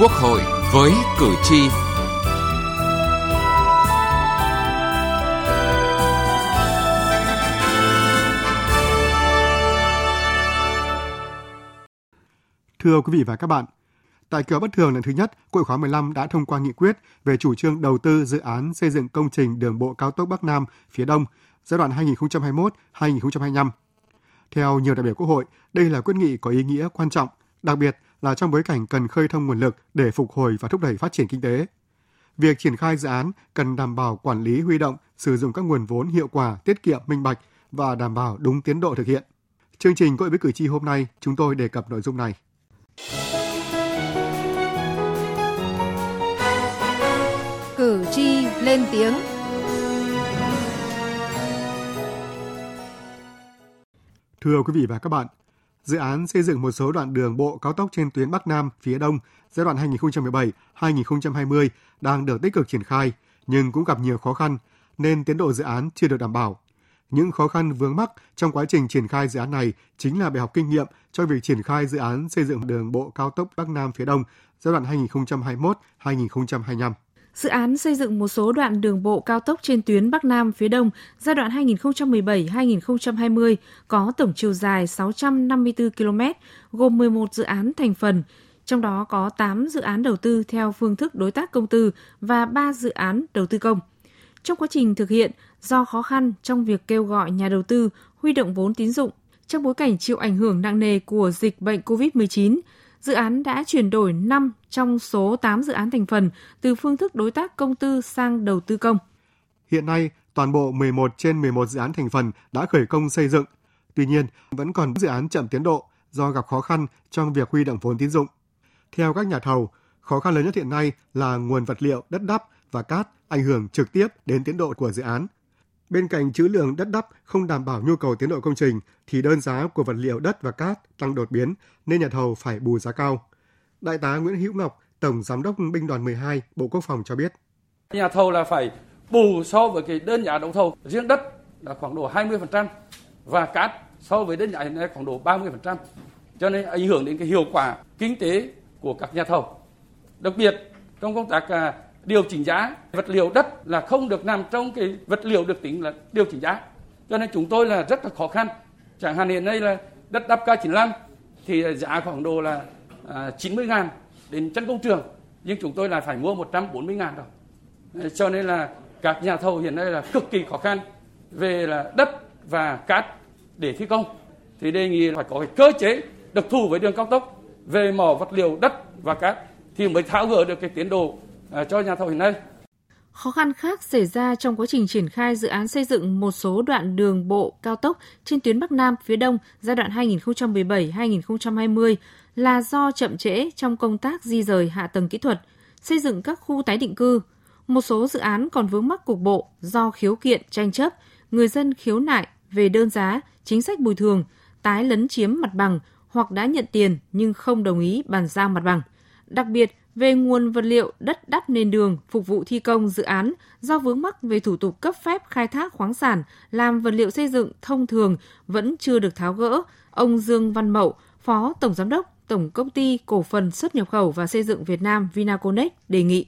Quốc hội với cử tri. Thưa quý vị và các bạn, tại kỳ họp bất thường lần thứ nhất, Quốc hội khóa 15 đã thông qua nghị quyết về chủ trương đầu tư dự án xây dựng công trình đường bộ cao tốc Bắc Nam phía Đông giai đoạn 2021-2025. Theo nhiều đại biểu Quốc hội, đây là quyết nghị có ý nghĩa quan trọng, đặc biệt là trong bối cảnh cần khơi thông nguồn lực để phục hồi và thúc đẩy phát triển kinh tế. Việc triển khai dự án cần đảm bảo quản lý huy động, sử dụng các nguồn vốn hiệu quả, tiết kiệm, minh bạch và đảm bảo đúng tiến độ thực hiện. Chương trình Gọi với cử tri hôm nay, chúng tôi đề cập nội dung này. Cử tri lên tiếng Thưa quý vị và các bạn, dự án xây dựng một số đoạn đường bộ cao tốc trên tuyến Bắc Nam, phía Đông, giai đoạn 2017-2020 đang được tích cực triển khai, nhưng cũng gặp nhiều khó khăn, nên tiến độ dự án chưa được đảm bảo. Những khó khăn vướng mắc trong quá trình triển khai dự án này chính là bài học kinh nghiệm cho việc triển khai dự án xây dựng đường bộ cao tốc Bắc Nam, phía Đông giai đoạn 2021-2025. Dự án xây dựng một số đoạn đường bộ cao tốc trên tuyến Bắc Nam phía Đông giai đoạn 2017-2020 có tổng chiều dài 654 km, gồm 11 dự án thành phần, trong đó có 8 dự án đầu tư theo phương thức đối tác công tư và 3 dự án đầu tư công. Trong quá trình thực hiện, do khó khăn trong việc kêu gọi nhà đầu tư huy động vốn tín dụng trong bối cảnh chịu ảnh hưởng nặng nề của dịch bệnh COVID-19, dự án đã chuyển đổi 5 trong số 8 dự án thành phần từ phương thức đối tác công tư sang đầu tư công. Hiện nay, toàn bộ 11 trên 11 dự án thành phần đã khởi công xây dựng. Tuy nhiên, vẫn còn dự án chậm tiến độ do gặp khó khăn trong việc huy động vốn tín dụng. Theo các nhà thầu, khó khăn lớn nhất hiện nay là nguồn vật liệu đất đắp và cát ảnh hưởng trực tiếp đến tiến độ của dự án. Bên cạnh trữ lượng đất đắp không đảm bảo nhu cầu tiến độ công trình thì đơn giá của vật liệu đất và cát tăng đột biến nên nhà thầu phải bù giá cao. Đại tá Nguyễn Hữu Ngọc, Tổng Giám đốc Binh đoàn 12, Bộ Quốc phòng cho biết. Nhà thầu là phải bù so với cái đơn giá đấu thầu riêng đất là khoảng độ 20% và cát so với đơn giá hiện nay khoảng độ 30%. Cho nên ảnh hưởng đến cái hiệu quả kinh tế của các nhà thầu. Đặc biệt trong công tác à, điều chỉnh giá vật liệu đất là không được nằm trong cái vật liệu được tính là điều chỉnh giá. Cho nên chúng tôi là rất là khó khăn. Chẳng hạn hiện nay là đất đắp K95 thì giá khoảng độ là à, 90 ngàn đến chân công trường nhưng chúng tôi là phải mua 140 ngàn rồi. Cho nên là các nhà thầu hiện nay là cực kỳ khó khăn về là đất và cát để thi công. Thì đề nghị phải có cái cơ chế đặc thù với đường cao tốc về mỏ vật liệu đất và cát thì mới tháo gỡ được cái tiến độ À, cho nhà thầu hiện nay. Khó khăn khác xảy ra trong quá trình triển khai dự án xây dựng một số đoạn đường bộ cao tốc trên tuyến Bắc Nam phía Đông giai đoạn 2017-2020 là do chậm trễ trong công tác di rời hạ tầng kỹ thuật, xây dựng các khu tái định cư. Một số dự án còn vướng mắc cục bộ do khiếu kiện tranh chấp, người dân khiếu nại về đơn giá, chính sách bồi thường, tái lấn chiếm mặt bằng hoặc đã nhận tiền nhưng không đồng ý bàn giao mặt bằng. Đặc biệt, về nguồn vật liệu đất đắp nền đường phục vụ thi công dự án do vướng mắc về thủ tục cấp phép khai thác khoáng sản làm vật liệu xây dựng thông thường vẫn chưa được tháo gỡ, ông Dương Văn Mậu, Phó Tổng Giám đốc Tổng Công ty Cổ phần xuất nhập khẩu và xây dựng Việt Nam Vinaconex đề nghị.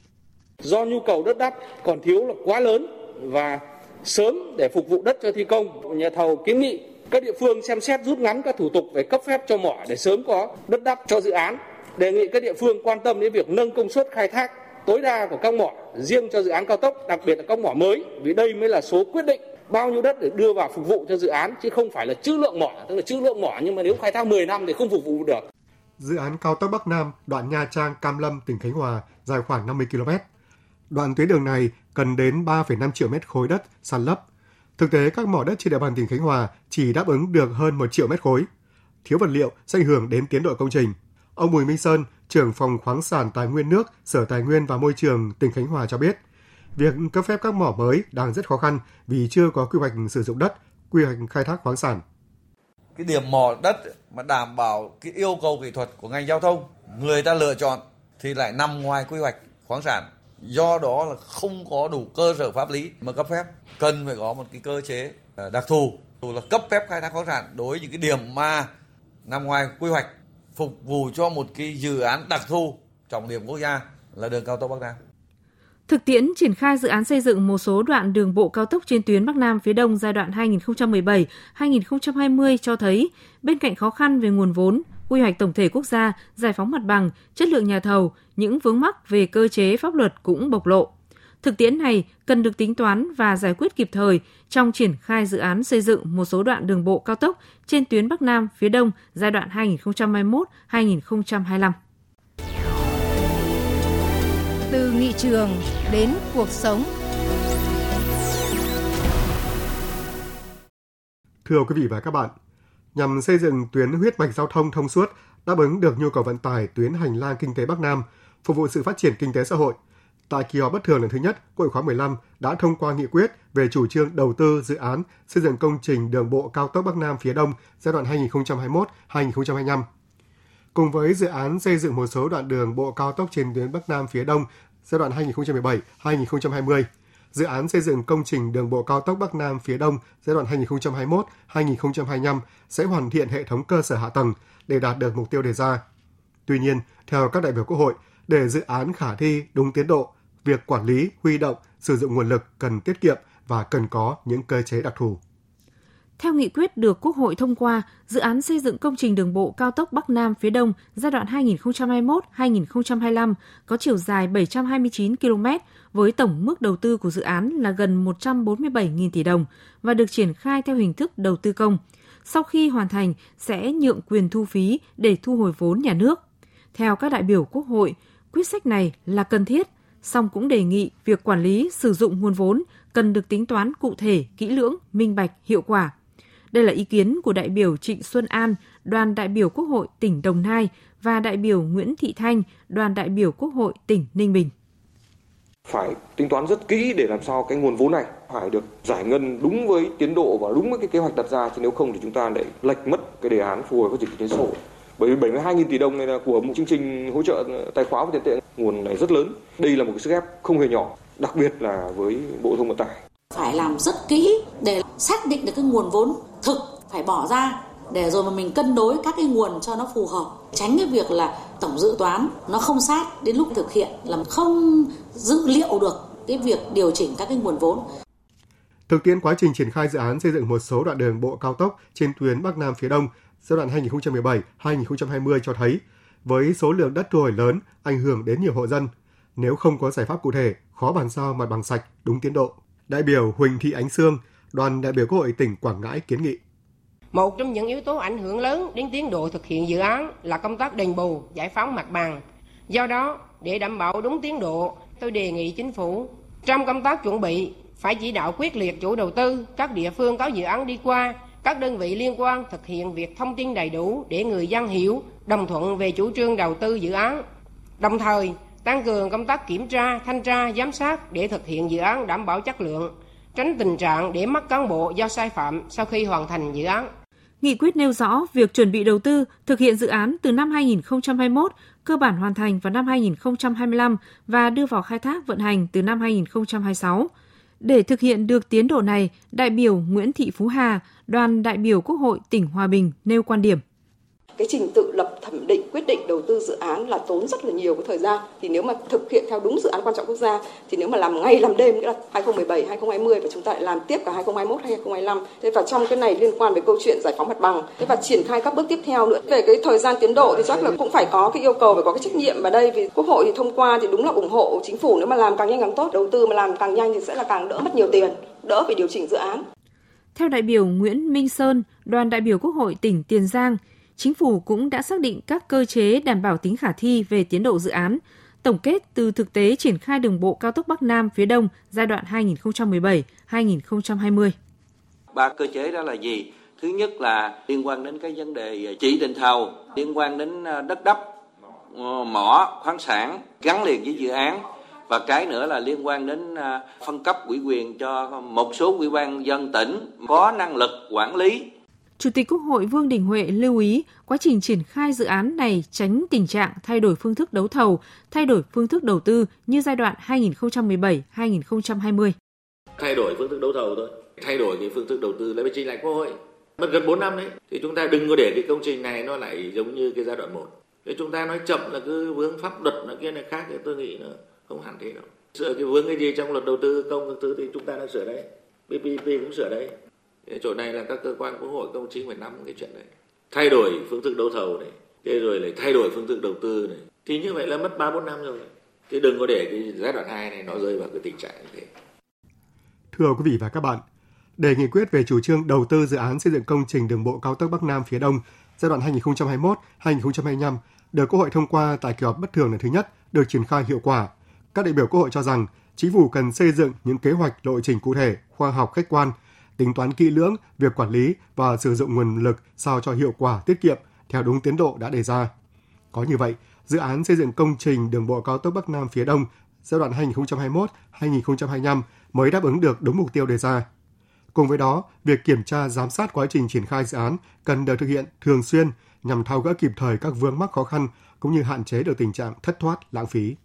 Do nhu cầu đất đắp còn thiếu là quá lớn và sớm để phục vụ đất cho thi công, nhà thầu kiến nghị các địa phương xem xét rút ngắn các thủ tục về cấp phép cho mỏ để sớm có đất đắp cho dự án. Đề nghị các địa phương quan tâm đến việc nâng công suất khai thác tối đa của các mỏ riêng cho dự án cao tốc, đặc biệt là các mỏ mới, vì đây mới là số quyết định bao nhiêu đất để đưa vào phục vụ cho dự án chứ không phải là chữ lượng mỏ, tức là chữ lượng mỏ nhưng mà nếu khai thác 10 năm thì không phục vụ được dự án cao tốc Bắc Nam đoạn Nha Trang Cam Lâm tỉnh Khánh Hòa dài khoảng 50 km. Đoạn tuyến đường này cần đến 3,5 triệu mét khối đất sàn lấp. Thực tế các mỏ đất trên địa bàn tỉnh Khánh Hòa chỉ đáp ứng được hơn 1 triệu mét khối. Thiếu vật liệu sẽ ảnh hưởng đến tiến độ công trình. Ông Bùi Minh Sơn, trưởng phòng khoáng sản tài nguyên nước, Sở Tài nguyên và Môi trường tỉnh Khánh Hòa cho biết, việc cấp phép các mỏ mới đang rất khó khăn vì chưa có quy hoạch sử dụng đất, quy hoạch khai thác khoáng sản. Cái điểm mỏ đất mà đảm bảo cái yêu cầu kỹ thuật của ngành giao thông người ta lựa chọn thì lại nằm ngoài quy hoạch khoáng sản. Do đó là không có đủ cơ sở pháp lý mà cấp phép. Cần phải có một cái cơ chế à, đặc thù là cấp phép khai thác khoáng sản đối với những cái điểm mà nằm ngoài quy hoạch phục vụ cho một cái dự án đặc thù trọng điểm quốc gia là đường cao tốc Bắc Nam. Thực tiễn triển khai dự án xây dựng một số đoạn đường bộ cao tốc trên tuyến Bắc Nam phía Đông giai đoạn 2017-2020 cho thấy, bên cạnh khó khăn về nguồn vốn, quy hoạch tổng thể quốc gia, giải phóng mặt bằng, chất lượng nhà thầu, những vướng mắc về cơ chế pháp luật cũng bộc lộ. Thực tiễn này cần được tính toán và giải quyết kịp thời trong triển khai dự án xây dựng một số đoạn đường bộ cao tốc trên tuyến Bắc Nam phía Đông giai đoạn 2021-2025. Từ nghị trường đến cuộc sống. Thưa quý vị và các bạn, nhằm xây dựng tuyến huyết mạch giao thông thông suốt, đáp ứng được nhu cầu vận tải tuyến hành lang kinh tế Bắc Nam, phục vụ sự phát triển kinh tế xã hội. Tại kỳ họp bất thường lần thứ nhất, Quốc hội khóa 15 đã thông qua nghị quyết về chủ trương đầu tư dự án xây dựng công trình đường bộ cao tốc Bắc Nam phía Đông giai đoạn 2021-2025. Cùng với dự án xây dựng một số đoạn đường bộ cao tốc trên tuyến Bắc Nam phía Đông giai đoạn 2017-2020, dự án xây dựng công trình đường bộ cao tốc Bắc Nam phía Đông giai đoạn 2021-2025 sẽ hoàn thiện hệ thống cơ sở hạ tầng để đạt được mục tiêu đề ra. Tuy nhiên, theo các đại biểu Quốc hội, để dự án khả thi đúng tiến độ, việc quản lý, huy động, sử dụng nguồn lực cần tiết kiệm và cần có những cơ chế đặc thù. Theo nghị quyết được Quốc hội thông qua, dự án xây dựng công trình đường bộ cao tốc Bắc Nam phía Đông giai đoạn 2021-2025 có chiều dài 729 km với tổng mức đầu tư của dự án là gần 147.000 tỷ đồng và được triển khai theo hình thức đầu tư công. Sau khi hoàn thành sẽ nhượng quyền thu phí để thu hồi vốn nhà nước. Theo các đại biểu Quốc hội, quyết sách này là cần thiết, song cũng đề nghị việc quản lý sử dụng nguồn vốn cần được tính toán cụ thể, kỹ lưỡng, minh bạch, hiệu quả đây là ý kiến của đại biểu Trịnh Xuân An, đoàn đại biểu Quốc hội tỉnh Đồng Nai và đại biểu Nguyễn Thị Thanh, đoàn đại biểu Quốc hội tỉnh Ninh Bình. Phải tính toán rất kỹ để làm sao cái nguồn vốn này phải được giải ngân đúng với tiến độ và đúng với cái kế hoạch đặt ra chứ nếu không thì chúng ta lại lệch mất cái đề án phù hồi phát triển kinh tế xã hội. Bởi vì 72.000 tỷ đồng này là của một chương trình hỗ trợ tài khoá và tiền tệ nguồn này rất lớn. Đây là một cái sức ép không hề nhỏ, đặc biệt là với Bộ Thông Vận tải. Phải làm rất kỹ để xác định được cái nguồn vốn thực phải bỏ ra để rồi mà mình cân đối các cái nguồn cho nó phù hợp tránh cái việc là tổng dự toán nó không sát đến lúc thực hiện là không dữ liệu được cái việc điều chỉnh các cái nguồn vốn Thực tiễn quá trình triển khai dự án xây dựng một số đoạn đường bộ cao tốc trên tuyến Bắc Nam phía Đông giai đoạn 2017-2020 cho thấy, với số lượng đất thu hồi lớn ảnh hưởng đến nhiều hộ dân, nếu không có giải pháp cụ thể, khó bàn giao mặt bằng sạch đúng tiến độ. Đại biểu Huỳnh Thị Ánh Sương, đoàn đại biểu Quốc hội tỉnh Quảng Ngãi kiến nghị. Một trong những yếu tố ảnh hưởng lớn đến tiến độ thực hiện dự án là công tác đền bù, giải phóng mặt bằng. Do đó, để đảm bảo đúng tiến độ, tôi đề nghị chính phủ trong công tác chuẩn bị phải chỉ đạo quyết liệt chủ đầu tư, các địa phương có dự án đi qua, các đơn vị liên quan thực hiện việc thông tin đầy đủ để người dân hiểu, đồng thuận về chủ trương đầu tư dự án. Đồng thời, tăng cường công tác kiểm tra, thanh tra, giám sát để thực hiện dự án đảm bảo chất lượng, tránh tình trạng để mất cán bộ do sai phạm sau khi hoàn thành dự án. Nghị quyết nêu rõ việc chuẩn bị đầu tư, thực hiện dự án từ năm 2021, cơ bản hoàn thành vào năm 2025 và đưa vào khai thác vận hành từ năm 2026. Để thực hiện được tiến độ này, đại biểu Nguyễn Thị Phú Hà, đoàn đại biểu Quốc hội tỉnh Hòa Bình nêu quan điểm. Cái trình tự lập thẩm định quyết định đầu tư dự án là tốn rất là nhiều cái thời gian. Thì nếu mà thực hiện theo đúng dự án quan trọng quốc gia, thì nếu mà làm ngay làm đêm, nghĩa là 2017 2020 và chúng ta lại làm tiếp cả 2021 2025 thế và trong cái này liên quan về câu chuyện giải phóng mặt bằng, thế và triển khai các bước tiếp theo nữa. Về cái thời gian tiến độ thì chắc là cũng phải có cái yêu cầu phải có cái trách nhiệm. Và đây vì quốc hội thì thông qua thì đúng là ủng hộ chính phủ. Nếu mà làm càng nhanh càng tốt, đầu tư mà làm càng nhanh thì sẽ là càng đỡ mất nhiều tiền, đỡ phải điều chỉnh dự án theo đại biểu Nguyễn Minh Sơn, đoàn đại biểu Quốc hội tỉnh Tiền Giang, chính phủ cũng đã xác định các cơ chế đảm bảo tính khả thi về tiến độ dự án, tổng kết từ thực tế triển khai đường bộ cao tốc Bắc Nam phía Đông giai đoạn 2017-2020. Ba cơ chế đó là gì? Thứ nhất là liên quan đến cái vấn đề chỉ định thầu, liên quan đến ờ, đất đắp, ờ, mỏ, khoáng sản gắn liền với dự án và cái nữa là liên quan đến ờ, phân cấp ủy quyền cho một số ủy ban dân tỉnh có năng lực quản lý Chủ tịch Quốc hội Vương Đình Huệ lưu ý quá trình triển khai dự án này tránh tình trạng thay đổi phương thức đấu thầu, thay đổi phương thức đầu tư như giai đoạn 2017-2020. Thay đổi phương thức đấu thầu thôi, thay đổi cái phương thức đầu tư lại trình lại Quốc hội. Mất gần 4 năm đấy, thì chúng ta đừng có để cái công trình này nó lại giống như cái giai đoạn 1. Thế chúng ta nói chậm là cứ vướng pháp luật là kia này khác thì tôi nghĩ là không hẳn thế đâu. Sửa cái vướng cái gì trong luật đầu tư công các thứ thì chúng ta đã sửa đấy. PPP cũng sửa đấy. Cái chỗ này là các cơ quan quốc hội công chính phải nắm cái chuyện đấy. Thay đổi phương thức đấu thầu này, thế rồi lại thay đổi phương thức đầu tư này. Thì như vậy là mất 3 4 năm rồi. Thế đừng có để cái giai đoạn 2 này nó rơi vào cái tình trạng như thế. Thưa quý vị và các bạn, để nghị quyết về chủ trương đầu tư dự án xây dựng công trình đường bộ cao tốc Bắc Nam phía Đông giai đoạn 2021-2025 được Quốc hội thông qua tại kỳ họp bất thường lần thứ nhất được triển khai hiệu quả. Các đại biểu Quốc hội cho rằng chính phủ cần xây dựng những kế hoạch lộ trình cụ thể, khoa học khách quan, tính toán kỹ lưỡng việc quản lý và sử dụng nguồn lực sao cho hiệu quả tiết kiệm theo đúng tiến độ đã đề ra. Có như vậy, dự án xây dựng công trình đường bộ cao tốc Bắc Nam phía Đông giai đoạn 2021-2025 mới đáp ứng được đúng mục tiêu đề ra. Cùng với đó, việc kiểm tra giám sát quá trình triển khai dự án cần được thực hiện thường xuyên nhằm tháo gỡ kịp thời các vướng mắc khó khăn cũng như hạn chế được tình trạng thất thoát, lãng phí.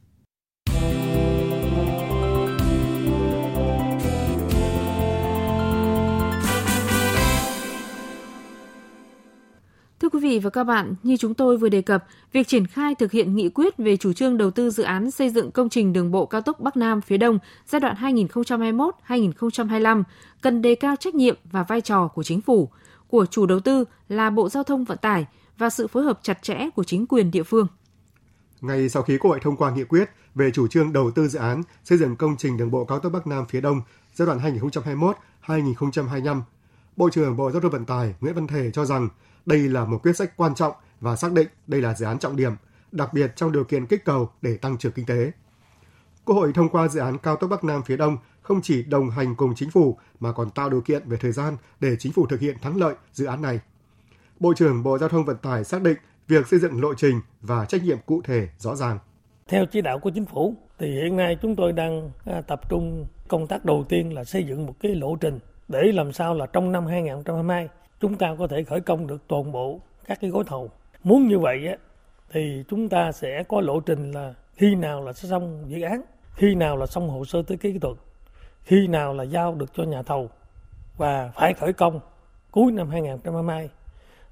Thưa quý vị và các bạn, như chúng tôi vừa đề cập, việc triển khai thực hiện nghị quyết về chủ trương đầu tư dự án xây dựng công trình đường bộ cao tốc Bắc Nam phía Đông giai đoạn 2021-2025 cần đề cao trách nhiệm và vai trò của chính phủ, của chủ đầu tư là Bộ Giao thông Vận tải và sự phối hợp chặt chẽ của chính quyền địa phương. Ngay sau khi Quốc hội thông qua nghị quyết về chủ trương đầu tư dự án xây dựng công trình đường bộ cao tốc Bắc Nam phía Đông giai đoạn 2021-2025, Bộ trưởng Bộ Giao thông Vận tải Nguyễn Văn Thể cho rằng đây là một quyết sách quan trọng và xác định đây là dự án trọng điểm, đặc biệt trong điều kiện kích cầu để tăng trưởng kinh tế. Quốc hội thông qua dự án cao tốc Bắc Nam phía Đông không chỉ đồng hành cùng chính phủ mà còn tạo điều kiện về thời gian để chính phủ thực hiện thắng lợi dự án này. Bộ trưởng Bộ Giao thông Vận tải xác định việc xây dựng lộ trình và trách nhiệm cụ thể rõ ràng. Theo chỉ đạo của chính phủ thì hiện nay chúng tôi đang à, tập trung công tác đầu tiên là xây dựng một cái lộ trình để làm sao là trong năm 2022 chúng ta có thể khởi công được toàn bộ các cái gói thầu. Muốn như vậy á, thì chúng ta sẽ có lộ trình là khi nào là sẽ xong dự án, khi nào là xong hồ sơ tới kỹ thuật, khi nào là giao được cho nhà thầu và phải khởi công cuối năm 2022.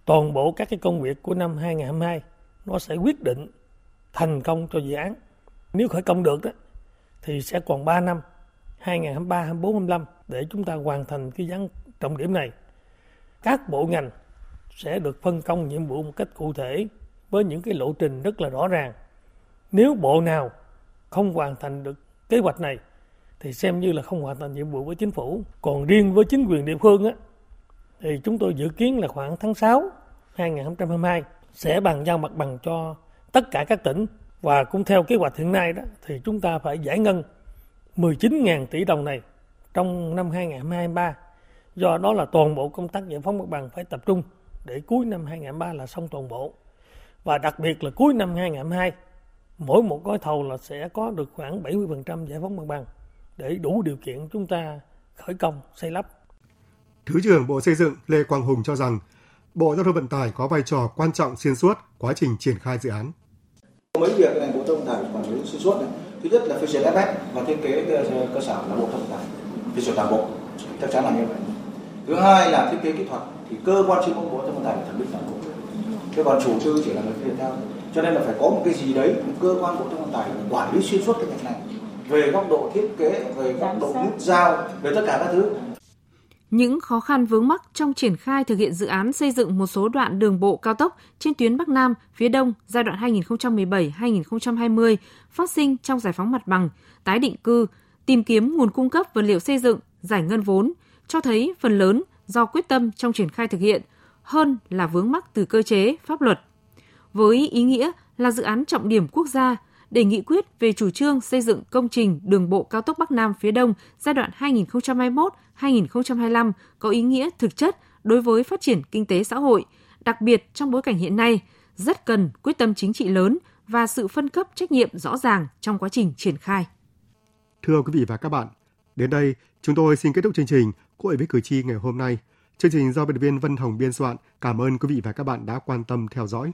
Toàn bộ các cái công việc của năm 2022 nó sẽ quyết định thành công cho dự án. Nếu khởi công được đó thì sẽ còn 3 năm 2023, 2024, 2025 để chúng ta hoàn thành cái dự trọng điểm này các bộ ngành sẽ được phân công nhiệm vụ một cách cụ thể với những cái lộ trình rất là rõ ràng. Nếu bộ nào không hoàn thành được kế hoạch này thì xem như là không hoàn thành nhiệm vụ với chính phủ. Còn riêng với chính quyền địa phương á, thì chúng tôi dự kiến là khoảng tháng 6 2022 sẽ bàn giao mặt bằng cho tất cả các tỉnh và cũng theo kế hoạch hiện nay đó thì chúng ta phải giải ngân 19.000 tỷ đồng này trong năm 2023 Do đó là toàn bộ công tác giải phóng mặt bằng phải tập trung để cuối năm 2023 là xong toàn bộ. Và đặc biệt là cuối năm 2022, mỗi một gói thầu là sẽ có được khoảng 70% giải phóng mặt bằng để đủ điều kiện chúng ta khởi công xây lắp. Thứ trưởng Bộ Xây dựng Lê Quang Hùng cho rằng Bộ Giao thông Vận tải có vai trò quan trọng xuyên suốt quá trình triển khai dự án. Mấy việc này Bộ Giao thông Vận tải quản lý xuyên suốt này. Thứ nhất là phê duyệt FF và thiết kế cơ sở là Bộ thông tải phê duyệt toàn bộ chắc chắn là như vậy. Thứ hai là thiết kế kỹ thuật thì cơ quan chuyên môn bộ thông tải phải thẩm định toàn bộ. Thế còn chủ tư chỉ là người phê theo. Cho nên là phải có một cái gì đấy cơ quan bộ thông tải quản lý xuyên suốt cái việc này. Về góc độ thiết kế về góc độ nút giao về tất cả các thứ những khó khăn vướng mắc trong triển khai thực hiện dự án xây dựng một số đoạn đường bộ cao tốc trên tuyến Bắc Nam, phía Đông giai đoạn 2017-2020 phát sinh trong giải phóng mặt bằng, tái định cư, tìm kiếm nguồn cung cấp vật liệu xây dựng, giải ngân vốn, cho thấy phần lớn do quyết tâm trong triển khai thực hiện hơn là vướng mắc từ cơ chế, pháp luật. Với ý nghĩa là dự án trọng điểm quốc gia, để nghị quyết về chủ trương xây dựng công trình đường bộ cao tốc Bắc Nam phía Đông giai đoạn 2021-2025 có ý nghĩa thực chất đối với phát triển kinh tế xã hội, đặc biệt trong bối cảnh hiện nay, rất cần quyết tâm chính trị lớn và sự phân cấp trách nhiệm rõ ràng trong quá trình triển khai. Thưa quý vị và các bạn, đến đây chúng tôi xin kết thúc chương trình Quốc hội với cử tri ngày hôm nay. Chương trình do biên tập viên Vân Hồng biên soạn. Cảm ơn quý vị và các bạn đã quan tâm theo dõi.